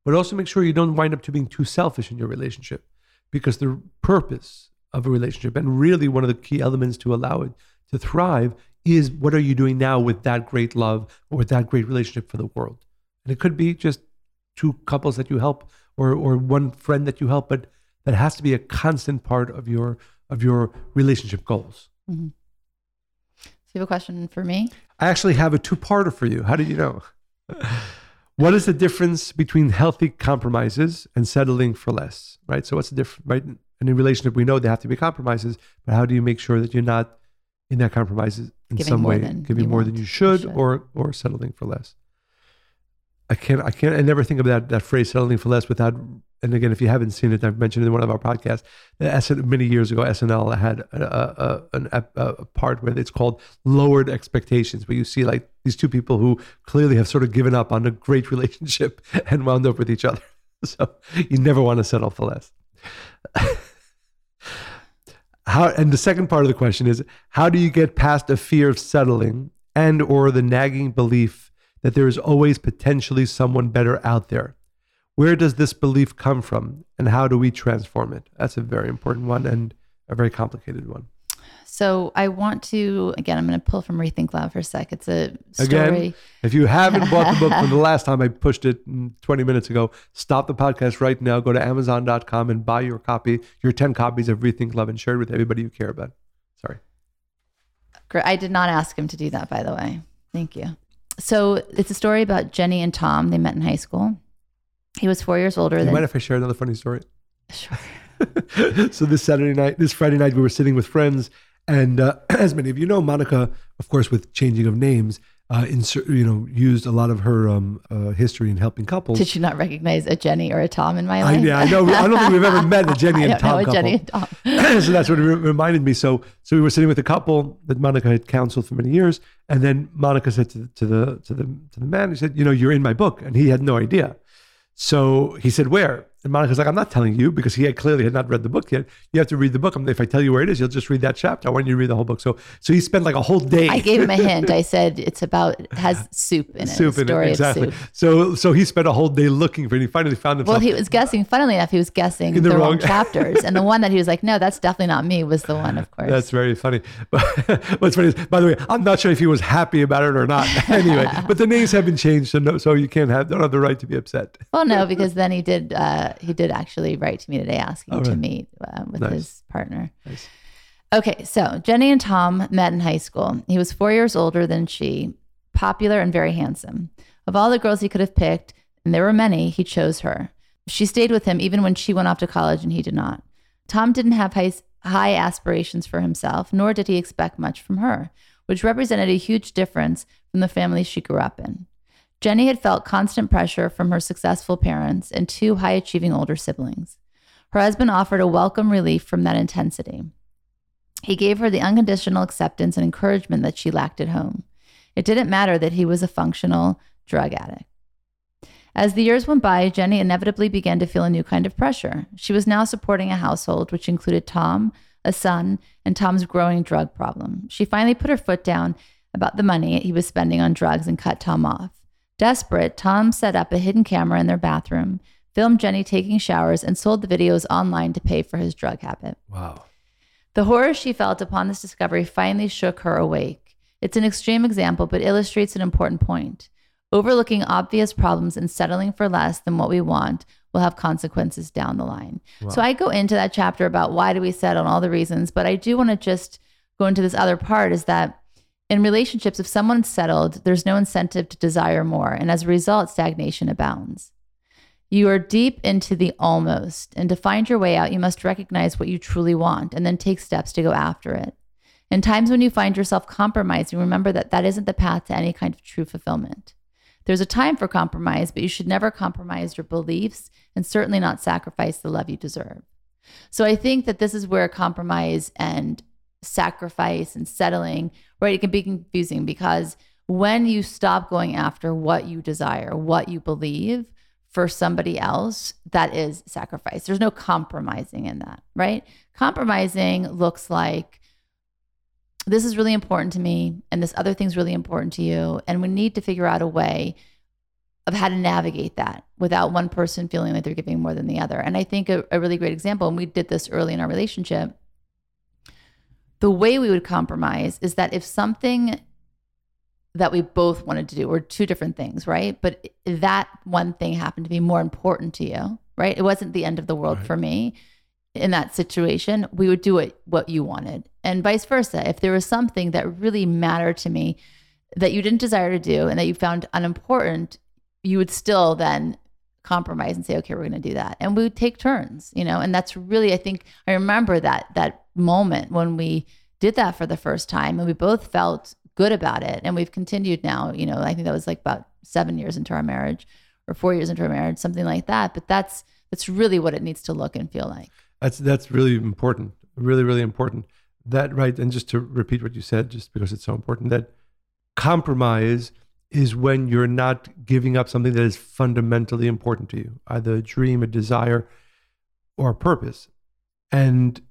but also make sure you don't wind up to being too selfish in your relationship because the purpose of a relationship and really one of the key elements to allow it to thrive is what are you doing now with that great love or that great relationship for the world and it could be just two couples that you help or or one friend that you help but that has to be a constant part of your of your relationship goals. Hmm So you have a question for me? i actually have a two-parter for you. How did you know? [LAUGHS] What is the difference between healthy compromises and settling for less right? So what's the difference right? In a relationship we know there have to be compromises but how do you make sure that you're not in that compromises in Giving some way giving more want, than you should, should. or or settling for less i can't i can't i never think of that that phrase settling for less without and again if you haven't seen it i've mentioned it in one of our podcasts many years ago snl had a, a, a, a part where it's called lowered expectations where you see like these two people who clearly have sort of given up on a great [LAUGHS] relationship and wound up with each other. [LAUGHS] So you never want to settle for less. [LAUGHS] How and the second part of the question is how do you get past a fear of settling and or the nagging belief that there is always potentially someone better out there where does this belief come from and how do we transform it that's a very important one and a very complicated one So I want to again. I'm going to pull from Rethink Love for a sec. It's a story. Again? if you haven't bought the book from the [LAUGHS] last time i pushed it mm, 20 minutes ago stop the podcast right now go to amazon.com and buy your copy your 10 copies of rethink love and share it with everybody you care about sorry I did not ask him to do that, by the way. Thank you. So it's a story about Jenny and Tom. They met in high school. He was four years older Do you than. mind if i share another funny story Sure. [LAUGHS] so this Saturday night, this Friday night, we were sitting with friends, and uh, [CLEARS THROAT] as many of you know, Monica, of course, with changing of names, uh, insert, you know, used a lot of her um, uh, history in helping couples. Did you not recognize a Jenny or a Tom in my I, life? yeah, I know. I don't think we've ever [LAUGHS] met a Jenny I and don't Tom know a couple. Jenny and Tom. so that's what it re- reminded me. So, so we were sitting with a couple that Monica had counseled for many years, and then Monica said to, to the to the to the man, he said, "You know, you're in my book," and he had no idea. So he said, "Where?" And Monica's like, I'm not telling you because he had clearly had not read the book yet. You have to read the book. I mean, if I tell you where it is, you'll just read that chapter. I want you to read the whole book. So, so he spent like a whole day. I gave him a hint. I [LAUGHS] said it's about it has soup in it. soup in it exactly. So, so he spent a whole day looking for it. He finally found himself. Well, he was guessing. Funnily enough, he was guessing In the, the wrong, wrong- chapters, and the one that he was like, "No, that's definitely not me," was the [LAUGHS] one, of course. That's very funny. [LAUGHS] But what's funny is, by the way, I'm not sure if he was happy about it or not. anyway, but the names have been changed, so no, so you can't have don't have the right to be upset. well, no, because then he did. Uh, he did actually write to me today asking Oh, to meet uh, with Nice. his partner. Nice. Okay, so Jenny and Tom met in high school. He was four years older than she, popular and very handsome. Of all the girls he could have picked, and there were many, he chose her. She stayed with him even when she went off to college and he did not. Tom didn't have high, high aspirations for himself, nor did he expect much from her, which represented a huge difference from the family she grew up in. Jenny had felt constant pressure from her successful parents and two high achieving older siblings. Her husband offered a welcome relief from that intensity. He gave her the unconditional acceptance and encouragement that she lacked at home. It didn't matter that he was a functional drug addict. As the years went by, Jenny inevitably began to feel a new kind of pressure. She was now supporting a household which included Tom, a son, and Tom's growing drug problem. She finally put her foot down about the money he was spending on drugs and cut Tom off. Desperate, Tom set up a hidden camera in their bathroom, filmed Jenny taking showers, and sold the videos online to pay for his drug habit. Wow. The horror she felt upon this discovery finally shook her awake. It's an extreme example, but illustrates an important point. Overlooking obvious problems and settling for less than what we want will have consequences down the line. So I go into that chapter about why do we settle and all the reasons, but I do want to just go into this other part is that in relationships, if someone's settled, there's no incentive to desire more. And as a result, stagnation abounds. You are deep into the almost. And to find your way out, you must recognize what you truly want and then take steps to go after it. In times when you find yourself compromising, remember that that isn't the path to any kind of true fulfillment. There's a time for compromise, but you should never compromise your beliefs and certainly not sacrifice the love you deserve. So I think that this is where compromise and sacrifice and settling, right, it can be confusing because when you stop going after what you desire, what you believe for somebody else, that is sacrifice. There's no compromising in that, right? Compromising looks like this is really important to me and this other thing's really important to you and we need to figure out a way of how to navigate that without one person feeling like they're giving more than the other and i think a, a really great example and we did this early in our relationship the way we would compromise is that if something that we both wanted to do were two different things right but that one thing happened to be more important to you right it wasn't the end of the world Right. for me in that situation, we would do it what you wanted, and vice versa. If there was something that really mattered to me that you didn't desire to do and that you found unimportant, you would still then compromise and say, "Okay, we're going to do that," and we would take turns, you know. And that's really, I think, I remember that that moment when we did that for the first time, and we both felt good about it, and we've continued now. You know, I think that was like about seven years into our marriage, or four years into our marriage, something like that. But that's that's really what it needs to look and feel like. That's that's really important. Really, really important. That right. And just to repeat what you said, just because it's so important, that compromise is when you're not giving up something that is fundamentally important to you, either a dream, a desire, or a purpose. And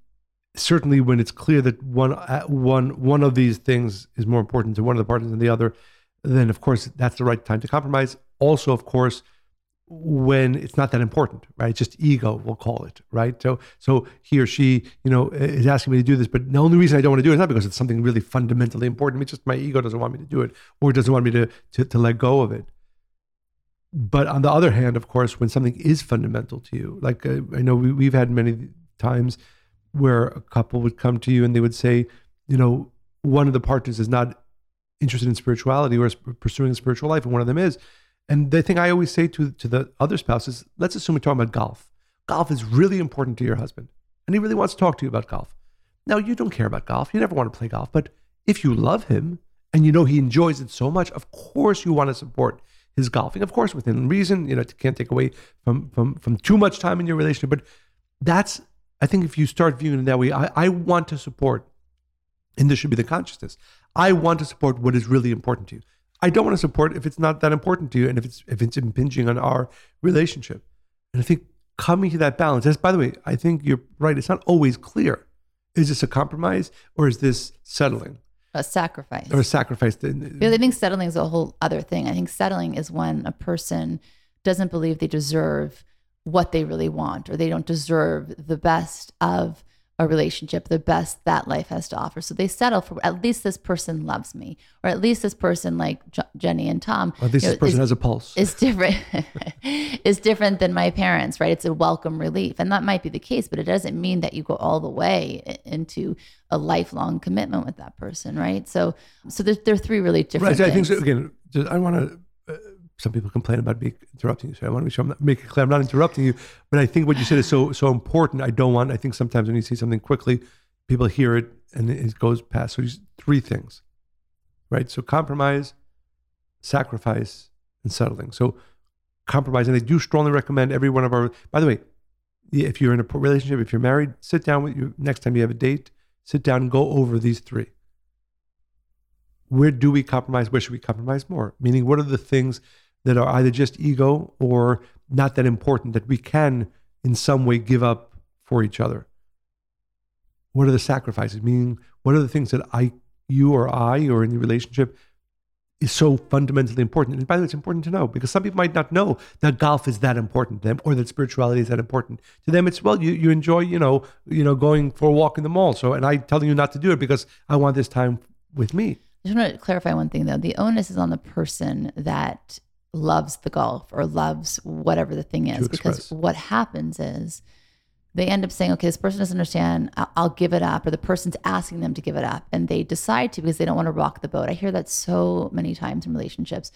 certainly when it's clear that one uh, one one of these things is more important to one of the partners than the other, then of course that's the right time to compromise. Also, of course, when it's not that important, right? Just ego, we'll call it, right? So, so he or she, you know, is asking me to do this, but the only reason I don't want to do it is not because it's something really fundamentally important. It's just my ego doesn't want me to do it, or doesn't want me to to, to let go of it. But on the other hand, of course, when something is fundamental to you, like uh, I know we, we've had many times where a couple would come to you and they would say, you know, one of the partners is not interested in spirituality or is pursuing a spiritual life, and one of them is. And the thing I always say to to the other spouse is, let's assume we're talking about golf. Golf is really important to your husband, and he really wants to talk to you about golf. Now, you don't care about golf. You never want to play golf, but if you love him and you know he enjoys it so much, of course you want to support his golfing. Of course, within reason. You know, it can't take away from from from too much time in your relationship. But that's I think if you start viewing it that way, I, I want to support, and this should be the consciousness. I want to support what is really important to you. I don't want to support if it's not that important to you and if it's if it's impinging on our relationship. And I think coming to that balance. As by the way, I think you're right. It's not always clear. Is this a compromise or is this settling A sacrifice. or a sacrifice? Because I think settling is a whole other thing. I think settling is when a person doesn't believe they deserve what they really want or they don't deserve the best of a relationship, the best that life has to offer. So they settle for at least this person loves me, or at least this person, like J- Jenny and Tom, Or at least you know, this person is- has a pulse. is different [LAUGHS] is different than my parents right it's a welcome relief and that might be the case but it doesn't mean that you go all the way into a lifelong commitment with that person right so so there, there are three really different Right. So I think so. Again, I want to. Some people complain about me interrupting you, so I want to make sure I'm not make it clear I'm not interrupting you. But I think what you said is so so important. I don't want. I think sometimes when you see something quickly, people hear it and it goes past. So these three things, right? So compromise, sacrifice, and settling. So compromise, and I do strongly recommend every one of our. By the way, if you're in a relationship, if you're married, sit down with you next time you have a date. Sit down and go over these three where do we compromise? Where should we compromise more? Meaning, what are the things that are either just ego or not that important that we can, in some way, give up for each other? What are the sacrifices? Meaning, what are the things that I, you, or I, or in the relationship is so fundamentally important? And by the way, it's important to know because some people might not know that golf is that important to them or that spirituality is that important to them. It's well, you, you enjoy, you know, you know, going for a walk in the mall. So, and I telling you not to do it because I want this time with me. I just want to clarify one thing though. The onus is on the person that loves the golf or loves whatever the thing is. Because what happens is they end up saying, okay, this person doesn't understand. I'll, I'll give it up. Or the person's asking them to give it up. And they decide to because they don't want to rock the boat. I hear that so many times in relationships.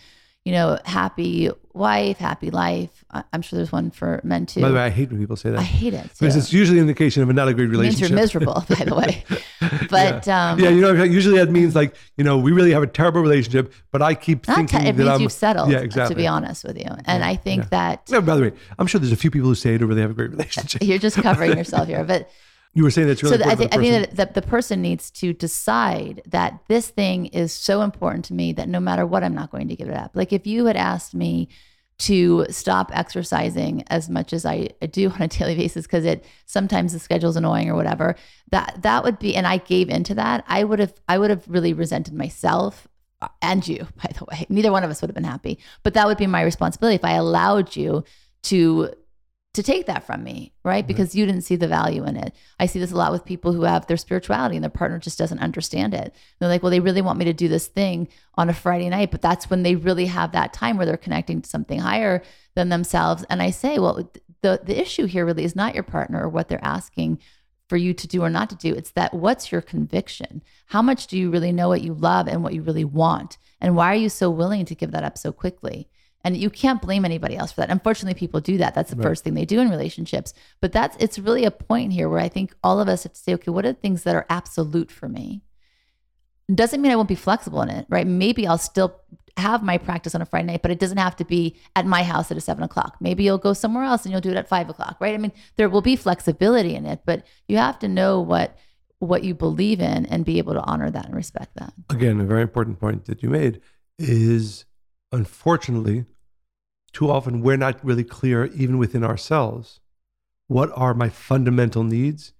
You know, happy wife, happy life. I- I'm sure there's one for men too. By the way, I hate when people say that I hate it. because too. it's usually an indication of a not a great It means relationship. you're miserable, by the way. [LAUGHS] But um, yeah, you know, usually that means like you know we really have a terrible relationship, but I keep not thinking te- it that means I'm you've settled. Yeah, exactly. To be honest with you, and I think yeah. that No, by the way, I'm sure there's a few people who say to really have a great relationship. [LAUGHS] you're just covering yourself here. But You were saying that's really so th- I, important. think, I think that the, the person needs to decide that this thing is so important to me that no matter what, I'm not going to give it up. Like if you had asked me to stop exercising as much as I do on a [LAUGHS] daily basis because it sometimes the schedule's annoying or whatever, that that would be and I gave into that, I would have I would have really resented myself uh, and you, [LAUGHS] by the way. Neither one of us would have been happy. But that would be my responsibility if I allowed you to to take that from me, right? Mm-hmm. Because you didn't see the value in it. I see this a lot with people who have their spirituality and their partner just doesn't understand it. They're like, well, they really want me to do this thing on a Friday night, but that's when they really have that time where they're connecting to something higher than themselves. And I say, well, the the issue here really is not your partner or what they're asking for you to do or not to do. It's that what's your conviction? How much do you really know what you love and what you really want? And why are you so willing to give that up so quickly? And you can't blame anybody else for that. Unfortunately, people do that. That's the first thing they do in relationships. But that's it's really a point here where I think all of us have to say, okay, what are the things that are absolute for me? Doesn't mean I won't be flexible in it, right? Maybe I'll still have my practice on a Friday night, but it doesn't have to be at my house at a seven o'clock. Maybe you'll go somewhere else and you'll do it at five o'clock, right? I mean, there will be flexibility in it, but you have to know what what you believe in and be able to honor that and respect that. again, a very important point that you made is unfortunately, too often we're not really clear, even within ourselves, what are my fundamental needs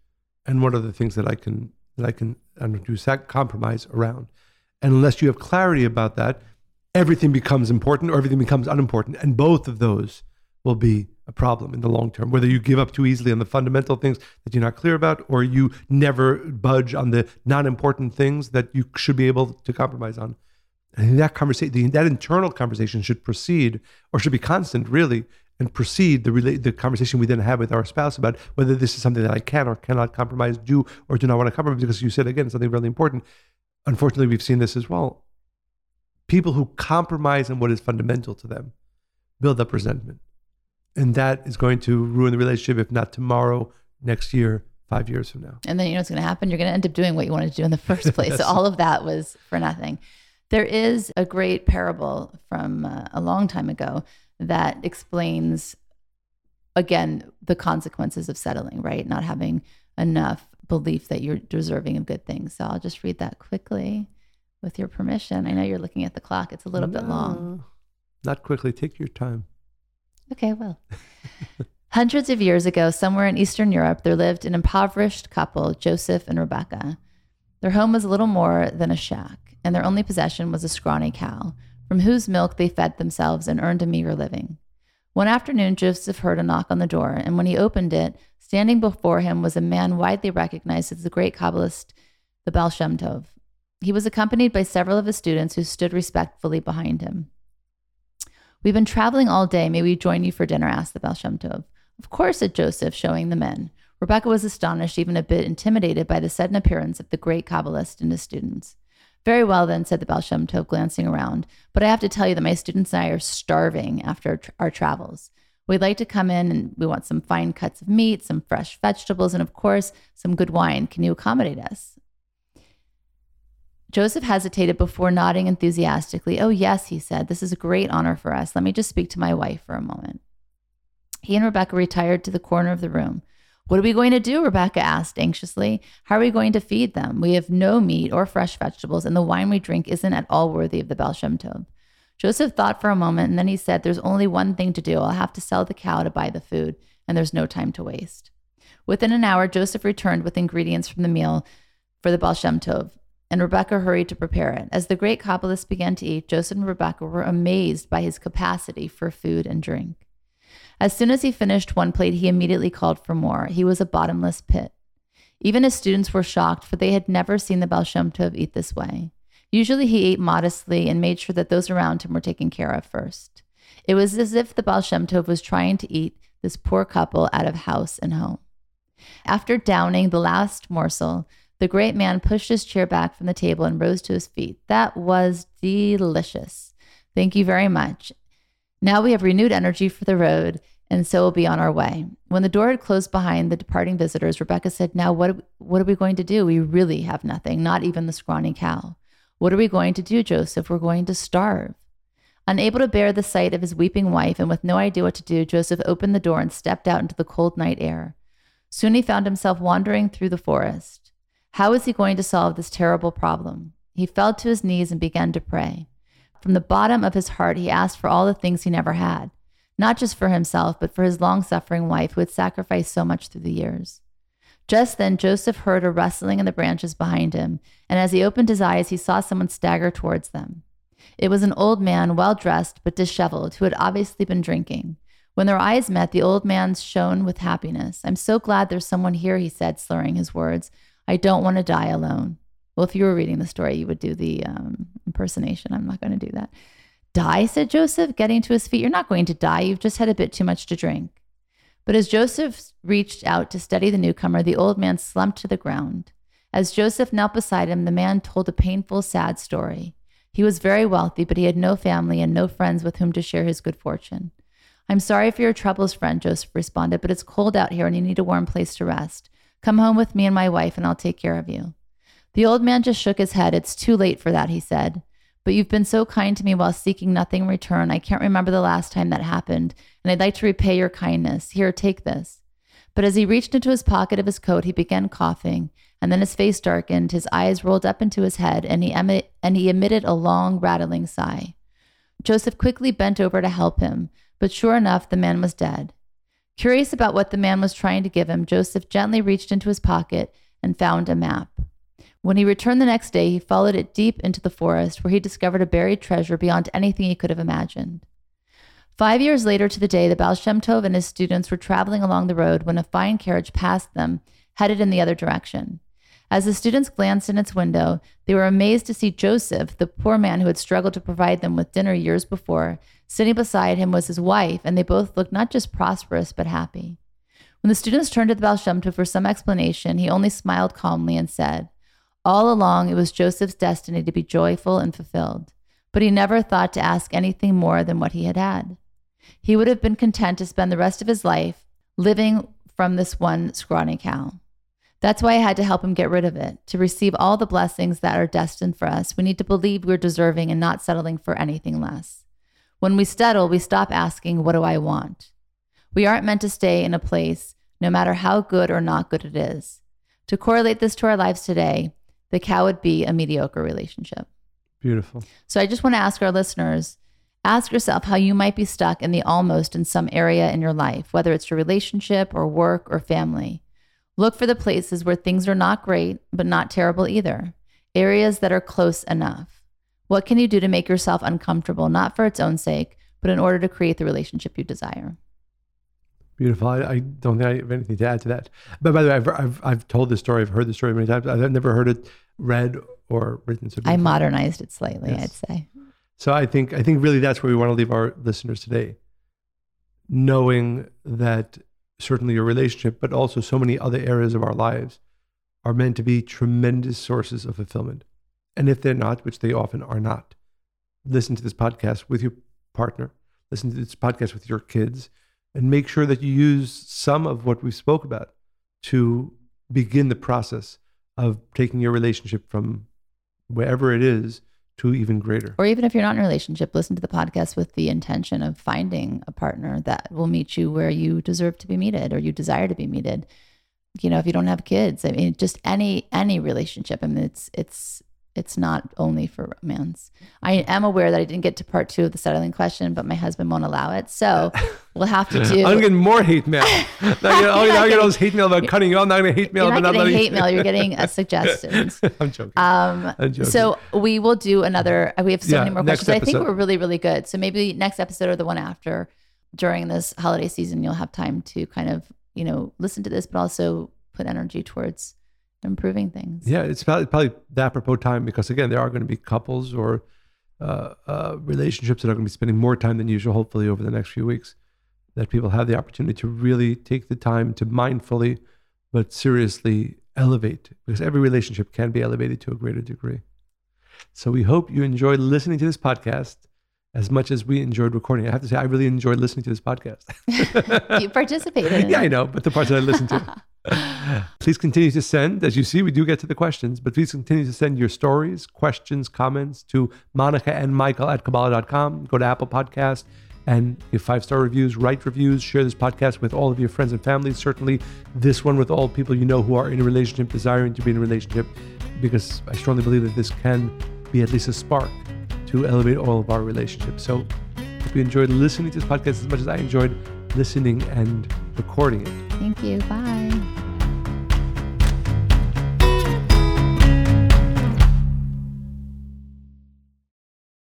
and what are the things that I can that I can do sac- compromise around. And unless you have clarity about that, everything becomes important or everything becomes unimportant. And both of those will be a problem in the long term. Whether you give up too easily on the fundamental things that you're not clear about, or you never budge on the non important things that you should be able to compromise on. And that conversation, that internal conversation should proceed or should be constant, really, and precede the rela- the conversation we then have with our spouse about whether this is something that I can or cannot compromise, do or do not want to compromise. Because you said again something really important. Unfortunately, we've seen this as well. People who compromise on what is fundamental to them build up resentment, and that is going to ruin the relationship. If not tomorrow, next year, five years from now. And then you know what's going to happen? You're going to end up doing what you wanted to do in the first [LAUGHS] place. so all of that was for nothing. There is a great parable from uh, a long time ago that explains, again, the consequences of settling, right? Not having enough belief that you're deserving of good things. So I'll just read that quickly with your permission. I know you're looking at the clock, it's a little bit long. Not quickly. Take your time. Okay, well. [LAUGHS] Hundreds of years ago, somewhere in Eastern Europe, there lived an impoverished couple, Joseph and Rebecca. Their home was a little more than a shack, and their only possession was a scrawny cow, from whose milk they fed themselves and earned a meager living. One afternoon, Joseph heard a knock on the door, and when he opened it, standing before him was a man widely recognized as the great Kabbalist, the Baal Shem Tov. He was accompanied by several of his students who stood respectfully behind him. We've been traveling all day. May we join you for dinner? asked the Baal Shem Tov. Of course, said Joseph, showing the men. Rebecca was astonished, even a bit intimidated by the sudden appearance of the great Kabbalist and his students. Very well, then, said the Baal Tov, glancing around. But I have to tell you that my students and I are starving after our travels. We'd like to come in and we want some fine cuts of meat, some fresh vegetables, and of course, some good wine. Can you accommodate us? Joseph hesitated before nodding enthusiastically. Oh, yes, he said. This is a great honor for us. Let me just speak to my wife for a moment. He and Rebecca retired to the corner of the room. What are we going to do? Rebecca asked anxiously. How are we going to feed them? We have no meat or fresh vegetables, and the wine we drink isn't at all worthy of the Baal Shem Tov. Joseph thought for a moment, and then he said, There's only one thing to do. I'll have to sell the cow to buy the food, and there's no time to waste. Within an hour, Joseph returned with ingredients from the meal for the Baal Shem Tov, and Rebecca hurried to prepare it. As the great Kabbalist began to eat, Joseph and Rebecca were amazed by his capacity for food and drink. As soon as he finished one plate, he immediately called for more. He was a bottomless pit. Even his students were shocked, for they had never seen the Baal Shem Tov eat this way. Usually he ate modestly and made sure that those around him were taken care of first. It was as if the Baal Shem Tov was trying to eat this poor couple out of house and home. After downing the last morsel, the great man pushed his chair back from the table and rose to his feet. That was delicious. Thank you very much. Now we have renewed energy for the road, and so we'll be on our way. When the door had closed behind the departing visitors, Rebecca said, Now what, what are we going to do? We really have nothing, not even the scrawny cow. What are we going to do, Joseph? We're going to starve. Unable to bear the sight of his weeping wife and with no idea what to do, Joseph opened the door and stepped out into the cold night air. Soon he found himself wandering through the forest. How was he going to solve this terrible problem? He fell to his knees and began to pray. From the bottom of his heart, he asked for all the things he never had, not just for himself, but for his long suffering wife who had sacrificed so much through the years. Just then, Joseph heard a rustling in the branches behind him, and as he opened his eyes, he saw someone stagger towards them. It was an old man, well dressed but disheveled, who had obviously been drinking. When their eyes met, the old man shone with happiness. I'm so glad there's someone here, he said, slurring his words. I don't want to die alone. Well, if you were reading the story, you would do the um, impersonation. I'm not going to do that. Die, said Joseph, getting to his feet. You're not going to die. You've just had a bit too much to drink. But as Joseph reached out to steady the newcomer, the old man slumped to the ground. As Joseph knelt beside him, the man told a painful, sad story. He was very wealthy, but he had no family and no friends with whom to share his good fortune. I'm sorry for your troubles, friend, Joseph responded, but it's cold out here and you need a warm place to rest. Come home with me and my wife, and I'll take care of you. The old man just shook his head. It's too late for that, he said. But you've been so kind to me while seeking nothing in return. I can't remember the last time that happened, and I'd like to repay your kindness. Here, take this. But as he reached into his pocket of his coat, he began coughing, and then his face darkened, his eyes rolled up into his head, and he, em- and he emitted a long, rattling sigh. Joseph quickly bent over to help him, but sure enough, the man was dead. Curious about what the man was trying to give him, Joseph gently reached into his pocket and found a map. When he returned the next day, he followed it deep into the forest, where he discovered a buried treasure beyond anything he could have imagined. Five years later to the day, the Baal Shem Tov and his students were traveling along the road when a fine carriage passed them, headed in the other direction. As the students glanced in its window, they were amazed to see Joseph, the poor man who had struggled to provide them with dinner years before. Sitting beside him was his wife, and they both looked not just prosperous, but happy. When the students turned to the Baal Shem Tov for some explanation, he only smiled calmly and said, all along, it was Joseph's destiny to be joyful and fulfilled, but he never thought to ask anything more than what he had had. He would have been content to spend the rest of his life living from this one scrawny cow. That's why I had to help him get rid of it. To receive all the blessings that are destined for us, we need to believe we're deserving and not settling for anything less. When we settle, we stop asking, What do I want? We aren't meant to stay in a place, no matter how good or not good it is. To correlate this to our lives today, the cow would be a mediocre relationship. Beautiful. So I just want to ask our listeners Ask yourself how you might be stuck in the almost in some area in your life, whether it's your relationship or work or family. Look for the places where things are not great, but not terrible either. Areas that are close enough. What can you do to make yourself uncomfortable, not for its own sake, but in order to create the relationship you desire? Beautiful. I, I don't think I have anything to add to that. But by the way, I've, I've, I've told this story. I've heard the story many times. I've never heard it read or written. So I modernized it slightly, Yes. I'd say. So I think I think really that's where we want to leave our listeners today, knowing that certainly your relationship, but also so many other areas of our lives, are meant to be tremendous sources of fulfillment. And if they're not, which they often are not, listen to this podcast with your partner, listen to this podcast with your kids, and make sure that you use some of what we spoke about to begin the process of taking your relationship from wherever it is to even greater. Or even if you're not in a relationship, listen to the podcast with the intention of finding a partner that will meet you where you deserve to be meted or you desire to be meted. You know, if you don't have kids, I mean, just any any relationship. I mean, it's it's it's not only for romance. I am aware that I didn't get to part two of the settling question, but my husband won't allow it, so [LAUGHS] we'll have to do. I'm getting more hate mail. Now oh, You're now I not get all this hate mail about cutting you off. Now I'm going to hate mail You're not getting hate mail. You're getting uh, [LAUGHS] suggestions. I'm joking. Um, I'm joking. so we will do another. We have so Yeah, many more questions. I think we're really, really good. So maybe next episode or the one after, during this holiday season, you'll have time to kind of you know listen to this, but also put energy towards improving things. yeah, it's probably, probably the apropos time because, again, there are going to be couples or uh, uh, relationships that are going to be spending more time than usual, hopefully, over the next few weeks. That people have the opportunity to really take the time to mindfully but seriously elevate because every relationship can be elevated to a greater degree. So we hope you enjoyed listening to this podcast as much as we enjoyed recording. I have to say, I really enjoyed listening to this podcast. [LAUGHS] you participated. [LAUGHS] Yeah, I know, but the parts that I listened to. [LAUGHS] please continue to send. As you see, we do get to the questions, but please continue to send your stories, questions, comments to Monica and Michael at Kabbalah.com. Go to Apple Podcast and give five star reviews, write reviews, share this podcast with all of your friends and family. Certainly, this one with all people you know who are in a relationship, desiring to be in a relationship, because I strongly believe that this can be at least a spark to elevate all of our relationships. So, if you enjoyed listening to this podcast as much as I enjoyed listening and recording it, Thank you. Bye.